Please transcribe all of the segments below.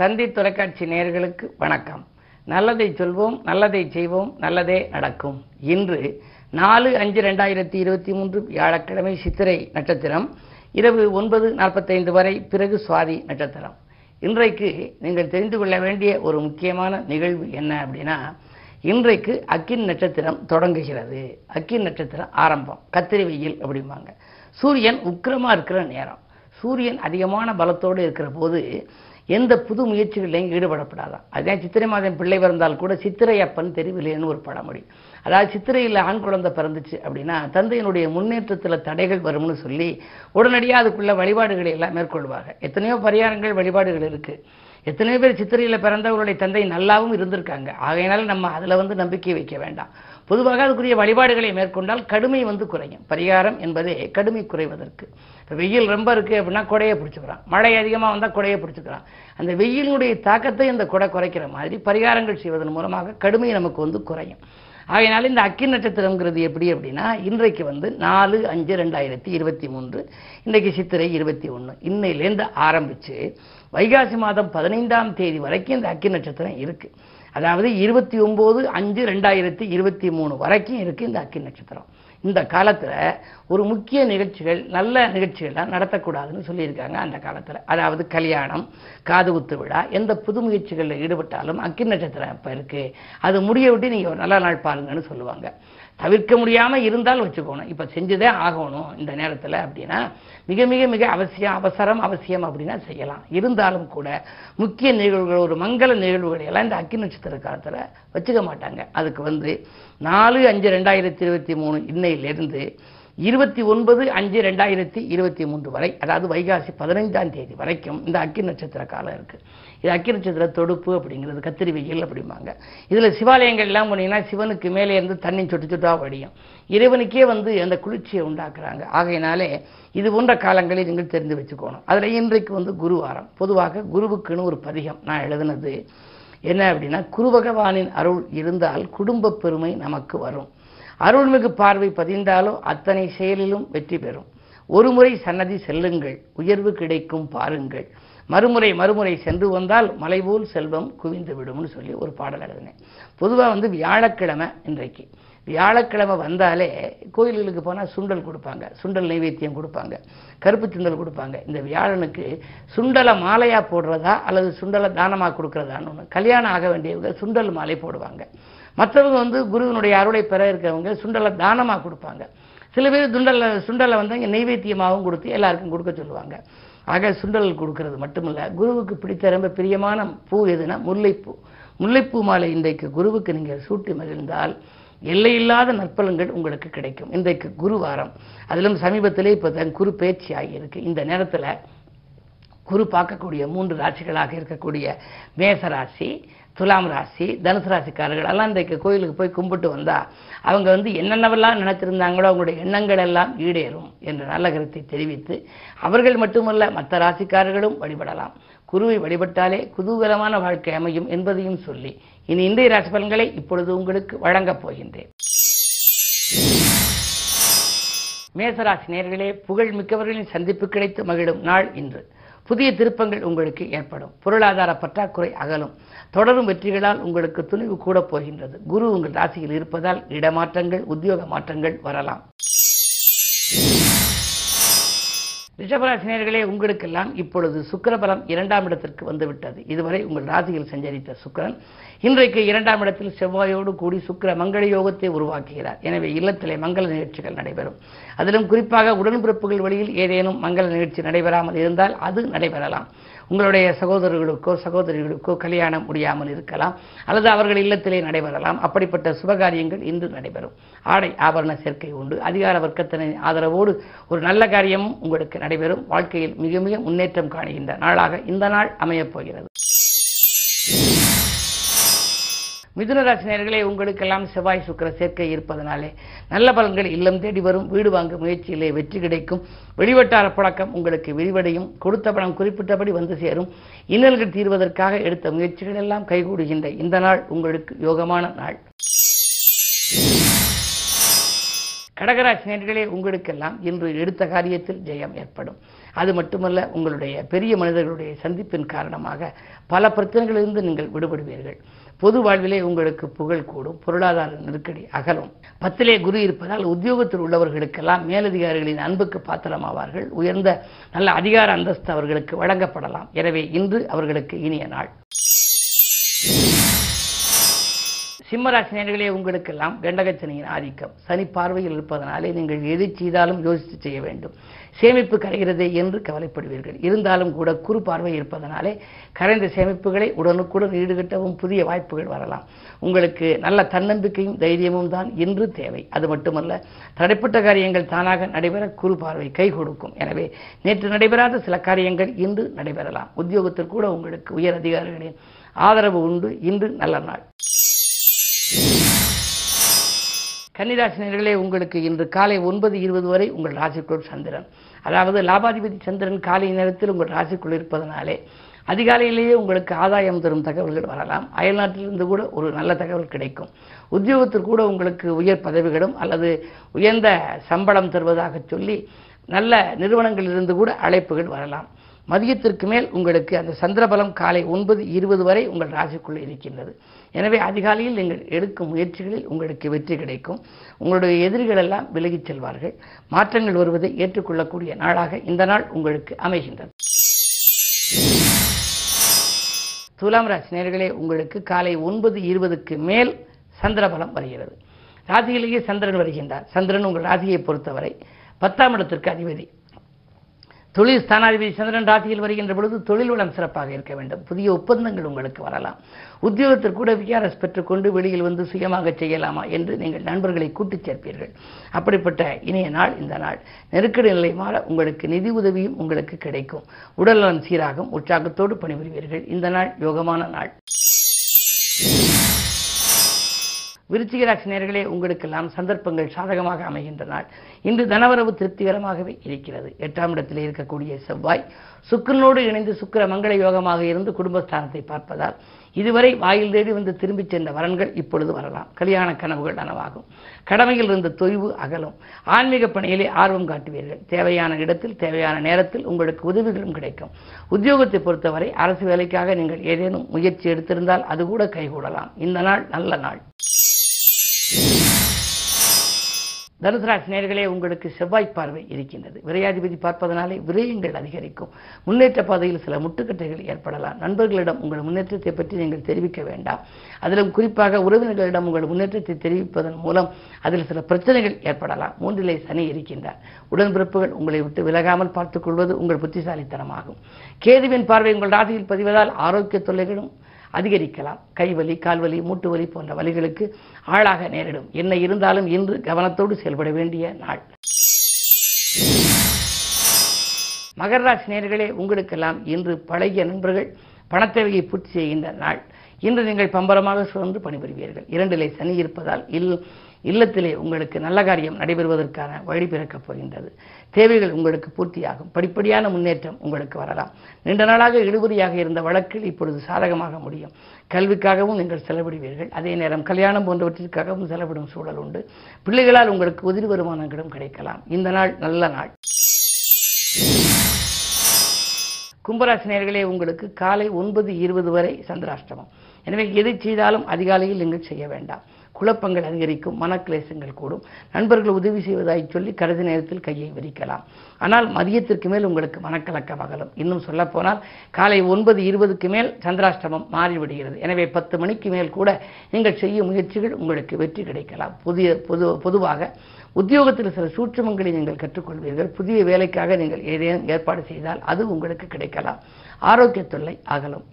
தந்தி தொலைக்காட்சி நேயர்களுக்கு வணக்கம். நல்லதை சொல்வோம் நல்லதை செய்வோம் நல்லதே நடக்கும். இன்று நாலு அஞ்சு ரெண்டாயிரத்தி இருபத்தி மூன்று வியாழக்கிழமை சித்திரை நட்சத்திரம். இரவு ஒன்பது நாற்பத்தைந்து வரை பிறகு சுவாதி நட்சத்திரம். இன்றைக்கு நீங்கள் தெரிந்து கொள்ள வேண்டிய ஒரு முக்கியமான நிகழ்வு என்ன அப்படின்னா இன்றைக்கு அக்கின் நட்சத்திரம் தொடங்குகிறது. அக்கின் நட்சத்திரம் ஆரம்பம். கத்திரி வெயில் அப்படிம்பாங்க. சூரியன் உக்கிரமாக இருக்கிற நேரம். சூரியன் அதிகமான பலத்தோடு இருக்கிற போது எந்த புது முயற்சிகளையும் ஈடுபடப்படாதான் அதுதான் சித்திரை மாதம் பிள்ளை பிறந்தால் கூட சித்திரை அப்பன் தெரிவில்லைன்னு ஒரு பழமொழி. அதாவது சித்திரையில் ஆண் குழந்தை பிறந்துச்சு அப்படின்னா தந்தையினுடைய முன்னேற்றத்தில் தடைகள் வரும்னு சொல்லி உடனடியாக அதுக்குள்ள வழிபாடுகளை எல்லாம் மேற்கொள்வாங்க. எத்தனையோ பரிகாரங்கள் வழிபாடுகள் இருக்குது எத்தனையோ பேர் சித்திரையில் பிறந்தவர்களுடைய தந்தை நல்லாவும் இருந்திருக்காங்க. ஆகையினால நம்ம அதில் வந்து நம்பிக்கை வைக்க வேண்டாம். பொதுவாக அதுக்குரிய வழிபாடுகளை மேற்கொண்டால் கடுமை வந்து குறையும். பரிகாரம் என்பதே கடுமை குறைவதற்கு. இப்போ வெயில் ரொம்ப இருக்குது அப்படின்னா கொடையை பிடிச்சிக்கிறான். மழை அதிகமாக வந்தால் கொடையை பிடிச்சிக்கிறான். அந்த வெயிலினுடைய தாக்கத்தை இந்த கொடை குறைக்கிற மாதிரி பரிகாரங்கள் செய்வதன் மூலமாக கடுமை நமக்கு வந்து குறையும். ஆகையினால இந்த அக்கி நட்சத்திரங்கிறது எப்படி அப்படின்னா இன்றைக்கு வந்து நாலு அஞ்சு ரெண்டாயிரத்தி இருபத்தி மூன்று இன்றைக்கு சித்திரை இருபத்தி ஒன்று இன்னையிலேருந்து ஆரம்பித்து வைகாசி மாதம் பதினைந்தாம் தேதி வரைக்கும் இந்த அக்கி நட்சத்திரம் இருக்குது அதாவது இருபத்தி ஒம்பது அஞ்சு ரெண்டாயிரத்தி இருபத்தி மூணு வரைக்கும் இருக்குது இந்த அக்கி நட்சத்திரம். இந்த காலத்தில் ஒரு முக்கிய நிகழ்ச்சிகள் நல்ல நிகழ்ச்சிகள்லாம் நடத்தக்கூடாதுன்னு சொல்லியிருக்காங்க அந்த காலத்தில். அதாவது கல்யாணம் காது குத்து விழா எந்த புது முயற்சிகளில் ஈடுபட்டாலும் அக்கி நட்சத்திரம் இப்போ இருக்குது அது முடிய விட்டு நீங்கள் ஒரு நல்ல நாள் பாருங்கன்னு சொல்லுவாங்க. தவிர்க்க முடியாமல் இருந்தால் வச்சுக்கணும். இப்போ செஞ்சுதே ஆகணும் இந்த நேரத்தில் அப்படின்னா மிக மிக மிக அவசியம் அவசரம் அவசியம் அப்படின்னா செய்யலாம். இருந்தாலும் கூட முக்கிய நிகழ்வுகள் ஒரு மங்கள நிகழ்வுகள் எல்லாம் இந்த அக்கி நட்சத்திர காலத்தில் வச்சுக்க மாட்டாங்க. அதுக்கு வந்து நாலு அஞ்சு ரெண்டாயிரத்தி இருபத்தி மூணு இன்னையிலேருந்து இருபத்தி ஒன்பது அஞ்சு ரெண்டாயிரத்தி இருபத்தி மூன்று வரை அதாவது வைகாசி பதினைந்தாம் தேதி வரைக்கும் இந்த அக்கி நட்சத்திர காலம் இருக்குது இது அக்கி நட்சத்திர தொடுப்பு அப்படிங்கிறது கத்திரி வெயில் அப்படிம்பாங்க. இதில் சிவாலயங்கள் எல்லாம் போனீங்கன்னா சிவனுக்கு மேலே இருந்து தண்ணி சொட்டு சொட்டா வடியும். இறைவனுக்கே வந்து அந்த குளிர்ச்சியை உண்டாக்குறாங்க. ஆகையினாலே இது போன்ற காலங்களை நீங்கள் தெரிந்து வச்சுக்கோணும். அதில் இன்றைக்கு வந்து குருவாரம். பொதுவாக குருவுக்குன்னு ஒரு பதிகம் நான் எழுதுனது. என்ன அப்படின்னா குரு பகவானின் அருள் இருந்தால் குடும்ப பெருமை நமக்கு வரும். அருள்மிகு பார்வை பதிந்தாலோ அத்தனை செயலிலும் வெற்றி பெறும். ஒருமுறை சன்னதி செல்லுங்கள் உயர்வு கிடைக்கும் பாருங்கள். மறுமுறை மறுமுறை சென்று வந்தால் மலைபோல் செல்வம் குவிந்து விடும்னு சொல்லி ஒரு பாடல் எழுதினேன். பொதுவாக வந்து வியாழக்கிழமை இன்றைக்கு. வியாழக்கிழமை வந்தாலே கோயில்களுக்கு போனால் சுண்டல் கொடுப்பாங்க சுண்டல் நைவேத்தியம் கொடுப்பாங்க கருப்பு சுண்டல் கொடுப்பாங்க. இந்த வியாழனுக்கு சுண்டலை மாலையாக போடுறதா அல்லது சுண்டலை தானமாக கொடுக்குறதான்னு ஒன்று கல்யாணம் ஆக வேண்டியவங்க சுண்டல் மாலை போடுவாங்க. மற்றவங்க வந்து குருவினுடைய அருளை பெற இருக்கிறவங்க சுண்டலை தானமாக கொடுப்பாங்க. சில பேர் துண்டலை சுண்டலை வந்து இங்கே நெய்வேத்தியமாகவும் கொடுத்து எல்லாருக்கும் கொடுக்க சொல்லுவாங்க. ஆக சுண்டல் கொடுக்கறது மட்டுமில்ல குருவுக்கு பிடித்த ரொம்ப பிரியமான பூ எதுனா முல்லைப்பூ. முல்லைப்பூ மாலை இன்றைக்கு குருவுக்கு நீங்கள் சூட்டி மகிழ்ந்தால் எல்லையில்லாத நற்பலன்கள் உங்களுக்கு கிடைக்கும். இன்றைக்கு குருவாரம் அதிலும் சமீபத்திலே இப்போ தான் குரு பேச்சு ஆகியிருக்கு. இந்த நேரத்தில் குரு பார்க்கக்கூடிய மூன்று ராசிகளாக இருக்கக்கூடிய மேச ராசி துலாம் ராசி தனுசு ராசிக்காரர்கள். எல்லாம் இன்றைக்கு கோயிலுக்கு போய் கும்பிட்டு வந்தா அவங்க வந்து என்னென்னவெல்லாம் நினைச்சிருந்தாங்களோ அவங்களுடைய எண்ணங்கள் எல்லாம் ஈடேறும் என்ற நல்ல கருத்தை தெரிவித்து அவர்கள் மட்டுமல்ல மற்ற ராசிக்காரர்களும் வழிபடலாம். குருவை வழிபட்டாலே குதூகலமான வாழ்க்கை அமையும் என்பதையும் சொல்லி இனி இன்றைய ராசி பலன்களை இப்பொழுது உங்களுக்கு வழங்கப் போகின்றேன். மேசராசி நேர்களே புகழ் மிக்கவர்களின் சந்திப்பு கிடைத்து மகிழும் நாள் இன்று. புதிய திருப்பங்கள் உங்களுக்கு ஏற்படும். பொருளாதார பற்றாக்குறை அகலும். தொடரும் வெற்றிகளால் உங்களுக்கு துணிவு கூட போகின்றது. குரு உங்கள் ராசியில் இருப்பதால் இடமாற்றங்கள் உத்தியோக மாற்றங்கள் வரலாம். ரிஷபராசினியர்களே உங்களுக்கெல்லாம் இப்பொழுது சுக்கரபலம் இரண்டாம் இடத்திற்கு வந்துவிட்டது. இதுவரை உங்கள் ராசியில் சஞ்சரித்த சுக்கரன் இன்றைக்கு இரண்டாம் இடத்தில் செவ்வாயோடு கூடி சுக்கர மங்கள யோகத்தை உருவாக்குகிறார். எனவே இல்லத்திலே மங்கள நிகழ்ச்சிகள் நடைபெறும். அதிலும் குறிப்பாக உடன்பிறப்புகள் வழியில் ஏதேனும் மங்கள நிகழ்ச்சி நடைபெறாமல் இருந்தால் அது நடைபெறலாம். உங்களுடைய சகோதரர்களுக்கோ சகோதரிகளுக்கோ கல்யாணம் முடியாமல் இருக்கலாம் அல்லது அவர்கள் இல்லத்திலே நடைபெறலாம். அப்படிப்பட்ட சுபகாரியங்கள் இன்று நடைபெறும். ஆடை ஆபரண சேர்க்கை உண்டு. அதிகார வர்க்கத்தினை ஆதரவோடு ஒரு நல்ல காரியமும் உங்களுக்கு நடைபெறும். வாழ்க்கையில் மிக மிக முன்னேற்றம் காணுகின்ற நாளாக இந்த நாள் அமையப் போகிறது. மிதுன ராசி உங்களுக்கெல்லாம் செவ்வாய் சுக்கிர சேர்க்கை இருப்பதனாலே நல்ல பலன்கள் இல்லம் தேடி வரும். வீடு வாங்க முயற்சியிலே வெற்றி கிடைக்கும். வெளிவட்டார பழக்கம் உங்களுக்கு விரிவடையும். கொடுத்த பணம் குறிப்பிட்டபடி வந்து சேரும். இன்னல்கள் தீர்வதற்காக எடுத்த முயற்சிகள் எல்லாம் கைகூடுகின்ற இந்த நாள் உங்களுக்கு யோகமான நாள். கடகராசி நேர்களே உங்களுக்கெல்லாம் இன்று எடுத்த காரியத்தில் ஜெயம் ஏற்படும். அது மட்டுமல்ல உங்களுடைய பெரிய மனிதர்களுடைய சந்திப்பின் காரணமாக பல பிரச்சனைகளிலிருந்து நீங்கள் விடுபடுவீர்கள். பொது வாழ்விலே உங்களுக்கு புகழ் கூடும் பொருளாதார நெருக்கடி அகலும். பத்திலே குரு இருப்பதால் உத்தியோகத்தில் உள்ளவர்களுக்கெல்லாம் மேலதிகாரிகளின் அன்புக்கு பாத்திரமாவார்கள். உயர்ந்த நல்ல அதிகார அந்தஸ்து அவர்களுக்கு வழங்கப்படலாம். எனவே இன்று அவர்களுக்கு இனிய நாள். சிம்மராசி நேர்களே உங்களுக்கெல்லாம் கண்டகச்சனையின் ஆதிக்கம். சனி பார்வையில் இருப்பதனாலே நீங்கள் எது செய்தாலும் யோசித்து செய்ய வேண்டும். சேமிப்பு கரைகிறதே என்று கவலைப்படுவீர்கள். இருந்தாலும் கூட குறு பார்வை இருப்பதனாலே கரைந்த சேமிப்புகளை உடனுக்குடன் ஈடுகட்டவும் புதிய வாய்ப்புகள் வரலாம். உங்களுக்கு நல்ல தன்னம்பிக்கையும் தைரியமும் தான் இன்று தேவை. அது மட்டுமல்ல தடைப்பட்ட காரியங்கள் தானாக நடைபெற குறு பார்வை கை கொடுக்கும். எனவே நேற்று நடைபெறாத சில காரியங்கள் இன்று நடைபெறலாம். உத்தியோகத்தில் கூட உங்களுக்கு உயர் அதிகாரிகளின் ஆதரவு உண்டு. இன்று நல்ல நாள். கன்னிராசினியர்களே உங்களுக்கு இன்று காலை ஒன்பது இருபது வரை உங்கள் ராசிக்குள் சந்திரன். அதாவது லாபாதிபதி சந்திரன் காலை நேரத்தில் உங்கள் ராசிக்குள் இருப்பதனாலே அதிகாலையிலேயே உங்களுக்கு ஆதாயம் தரும் தகவல்கள் வரலாம். அயல்நாட்டிலிருந்து கூட ஒரு நல்ல தகவல் கிடைக்கும். உத்தியோகத்தில் கூட உங்களுக்கு உயர் பதவிகளும் அல்லது உயர்ந்த சம்பளம் தருவதாக சொல்லி நல்ல நிறுவனங்களிலிருந்து கூட அழைப்புகள் வரலாம். மதியத்திற்கு மேல் உங்களுக்கு அந்த சந்திரபலம் காலை ஒன்பது இருபது வரை உங்கள் ராசிக்குள்ளே இருக்கின்றது. எனவே அதிகாலையில் நீங்கள் எடுக்கும் முயற்சிகளில் உங்களுக்கு வெற்றி கிடைக்கும். உங்களுடைய எதிரிகள் எல்லாம் விலகிச் செல்வார்கள். மாற்றங்கள் வருவதை ஏற்றுக்கொள்ளக்கூடிய நாளாக இந்த நாள் உங்களுக்கு அமைகின்றது. துலாம் ராசி நேர்களே உங்களுக்கு காலை ஒன்பது இருபதுக்கு மேல் சந்திரபலம் வருகிறது. ராசியிலேயே சந்திரன் வருகின்றார். சந்திரன் உங்கள் ராசியை பொறுத்தவரை பத்தாம் இடத்திற்கு அதிபதி. தொழில் ஸ்தானாதிபதி சந்திரன் ராசியில் வருகின்ற பொழுது தொழில் வளம் சிறப்பாக இருக்க வேண்டும். புதிய ஒப்பந்தங்கள் உங்களுக்கு வரலாம். உத்தியோகத்தில் கூட விஆர்எஸ் பெற்றுக்கொண்டு வெளியில் வந்து சுயமாக செய்யலாமா என்று நீங்கள் நண்பர்களை கூட்டிச் சேர்ப்பீர்கள். அப்படிப்பட்ட இணைய நாள் இந்த நாள். நெருக்கடி நிலை மாற உங்களுக்கு நிதி உதவியும் உங்களுக்கு கிடைக்கும். உடல்நலம் சீராகும். உற்சாகத்தோடு பணிபுரிவீர்கள். இந்த நாள் யோகமான நாள். விருச்சிக ராசி நேர்களே உங்களுக்கெல்லாம் சந்தர்ப்பங்கள் சாதகமாக அமைகின்ற நாள் இன்று தனவரவு திருப்திகரமாகவே இருக்கிறது. எட்டாம் இடத்தில் இருக்கக்கூடிய செவ்வாய் சுக்கிரனோடு இணைந்து சுக்கிர மங்கள யோகமாக இருந்து குடும்பஸ்தானத்தை பார்ப்பதால் இதுவரை வாயில் தேடி வந்து திரும்பிச் சென்ற வரன்கள் இப்பொழுது வரலாம். கல்யாண கனவுகள் நனவாகும். கடமையில் இருந்த தொய்வு அகலும். ஆன்மீக பணியிலே ஆர்வம் காட்டுவீர்கள். தேவையான இடத்தில் தேவையான நேரத்தில் உங்களுக்கு உதவிகளும் கிடைக்கும். உத்தியோகத்தை பொறுத்தவரை அரசு வேலைக்காக நீங்கள் ஏதேனும் முயற்சி எடுத்திருந்தால் அது கூட கைகூடலாம். இந்த நாள் நல்ல நாள். தனுசு நேர்களே உங்களுக்கு செவ்வாய் பார்வை இருக்கின்றது. விரையாதிபதி பார்ப்பதனாலே விரயங்கள் அதிகரிக்கும். முன்னேற்ற பாதையில் சில முட்டுக்கட்டைகள் ஏற்படலாம். நண்பர்களிடம் உங்கள் முன்னேற்றத்தை பற்றி நீங்கள் தெரிவிக்க வேண்டாம். அதிலும் குறிப்பாக உறவினர்களிடம் உங்கள் முன்னேற்றத்தை தெரிவிப்பதன் மூலம் அதில் சில பிரச்சனைகள் ஏற்படலாம். மூன்றிலே சனி இருக்கின்றார். உடன்பிறப்புகள் உங்களை விட்டு விலகாமல் பார்த்துக் கொள்வது உங்கள் புத்திசாலித்தனமாகும். கேதுவின் பார்வை உங்கள் ராசியில் பதிவதால் ஆரோக்கிய தொல்லைகளும் அதிகரிக்கலாம். கைவலி கால்வலி மூட்டு வலி போன்ற வலிகளுக்கு ஆளாக நேரிடும். என்ன இருந்தாலும் இன்று கவனத்தோடு செயல்பட வேண்டிய நாள். மகர ராசி நேர்களே உங்களுக்கெல்லாம் இன்று பழகிய நண்பர்கள் பணத்தேவையை பூர்த்தி செய்கின்ற நாள். இன்று நீங்கள் பம்பரமாக சுழன்று பணிபுரிவீர்கள். இரண்டிலே சனி இருப்பதால் இல் இல்லத்திலே உங்களுக்கு நல்ல காரியம் நடைபெறுவதற்கான வழி பிறக்கப் போகின்றது. தேவைகள் உங்களுக்கு பூர்த்தியாகும். படிப்படியான முன்னேற்றம் உங்களுக்கு வரலாம். நீண்ட நாளாக இழுபறியாக இருந்த வழக்கில் இப்பொழுது சாதகமாக முடியும். கல்விக்காகவும் நீங்கள் செலவிடுவீர்கள். அதே நேரம் கல்யாணம் போன்றவற்றிற்காகவும் செலவிடும் சூழல் உண்டு. பிள்ளைகளால் உங்களுக்கு உதிரி வருமானங்களும் கிடைக்கலாம். இந்த நாள் நல்ல நாள். கும்பராசினியர்களே உங்களுக்கு காலை ஒன்பது இருபது வரை சந்திராஷ்டமம். எனவே எது செய்தாலும் அதிகாலையில் நீங்கள் செய்ய வேண்டாம். குழப்பங்கள் அதிகரிக்கும் மனக்லேசங்கள் கூடும். நண்பர்கள் உதவி செய்வதாய் சொல்லி கடைசி நேரத்தில் கையை விரிக்கலாம். ஆனால் மதியத்திற்கு மேல் உங்களுக்கு மனக்கலக்கம் அகலும். இன்னும் சொல்லப்போனால் காலை ஒன்பது இருபதுக்கு மேல் சந்திராஷ்டமம் மாறிவிடுகிறது. எனவே பத்து மணிக்கு மேல் கூட நீங்கள் செய்யும் முயற்சிகள் உங்களுக்கு வெற்றி கிடைக்கலாம். புதிய பொது பொதுவாக உத்தியோகத்தில் சில சூட்சமங்களை நீங்கள் கற்றுக்கொள்வீர்கள். புதிய வேலைக்காக நீங்கள் ஏதேனும் ஏற்பாடு செய்தால் அது உங்களுக்கு கிடைக்கலாம். ஆரோக்கிய தொல்லை அகலும்.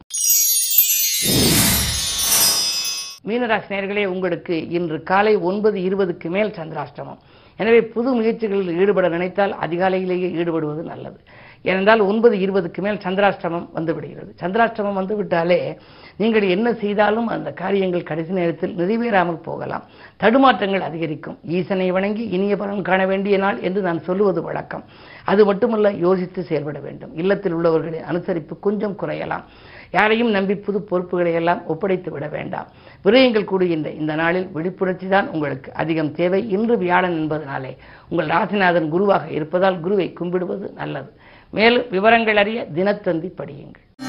மீனராசி நேர்களே உங்களுக்கு இன்று காலை ஒன்பது இருபதுக்கு மேல் சந்திராஷ்டமம். எனவே புது முயற்சிகளில் ஈடுபட நினைத்தால் அதிகாலையிலேயே ஈடுபடுவது நல்லது. ஏனென்றால் ஒன்பது இருபதுக்கு மேல் சந்திராஷ்டமம் வந்துவிடுகிறது. சந்திராஷ்டமம் வந்துவிட்டாலே நீங்கள் என்ன செய்தாலும் அந்த காரியங்கள் கடைசி நேரத்தில் நிறைவேறாமல் போகலாம். தடுமாற்றங்கள் அதிகரிக்கும். ஈசனை வணங்கி இனிய பலன் காண வேண்டிய நாள் என்று நான் சொல்லுவது வழக்கம். அது மட்டுமல்ல யோசித்து செயல்பட வேண்டும். இல்லத்தில் உள்ளவர்களின் அனுசரிப்பு கொஞ்சம் குறையலாம். யாரையும் நம்பி புது பொறுப்புகளை எல்லாம் ஒப்படைத்து விட வேண்டாம். விரயங்கள் கூடுகின்ற இந்த நாளில் விழிப்புணர்ச்சி தான் உங்களுக்கு அதிகம் தேவை. இன்று வியாழன் என்பதனாலே உங்கள் ராசிநாதன் குருவாக இருப்பதால் குருவை கும்பிடுவது நல்லது. மேலும் விவரங்கள் அறிய தினத்தந்தி படியுங்கள்.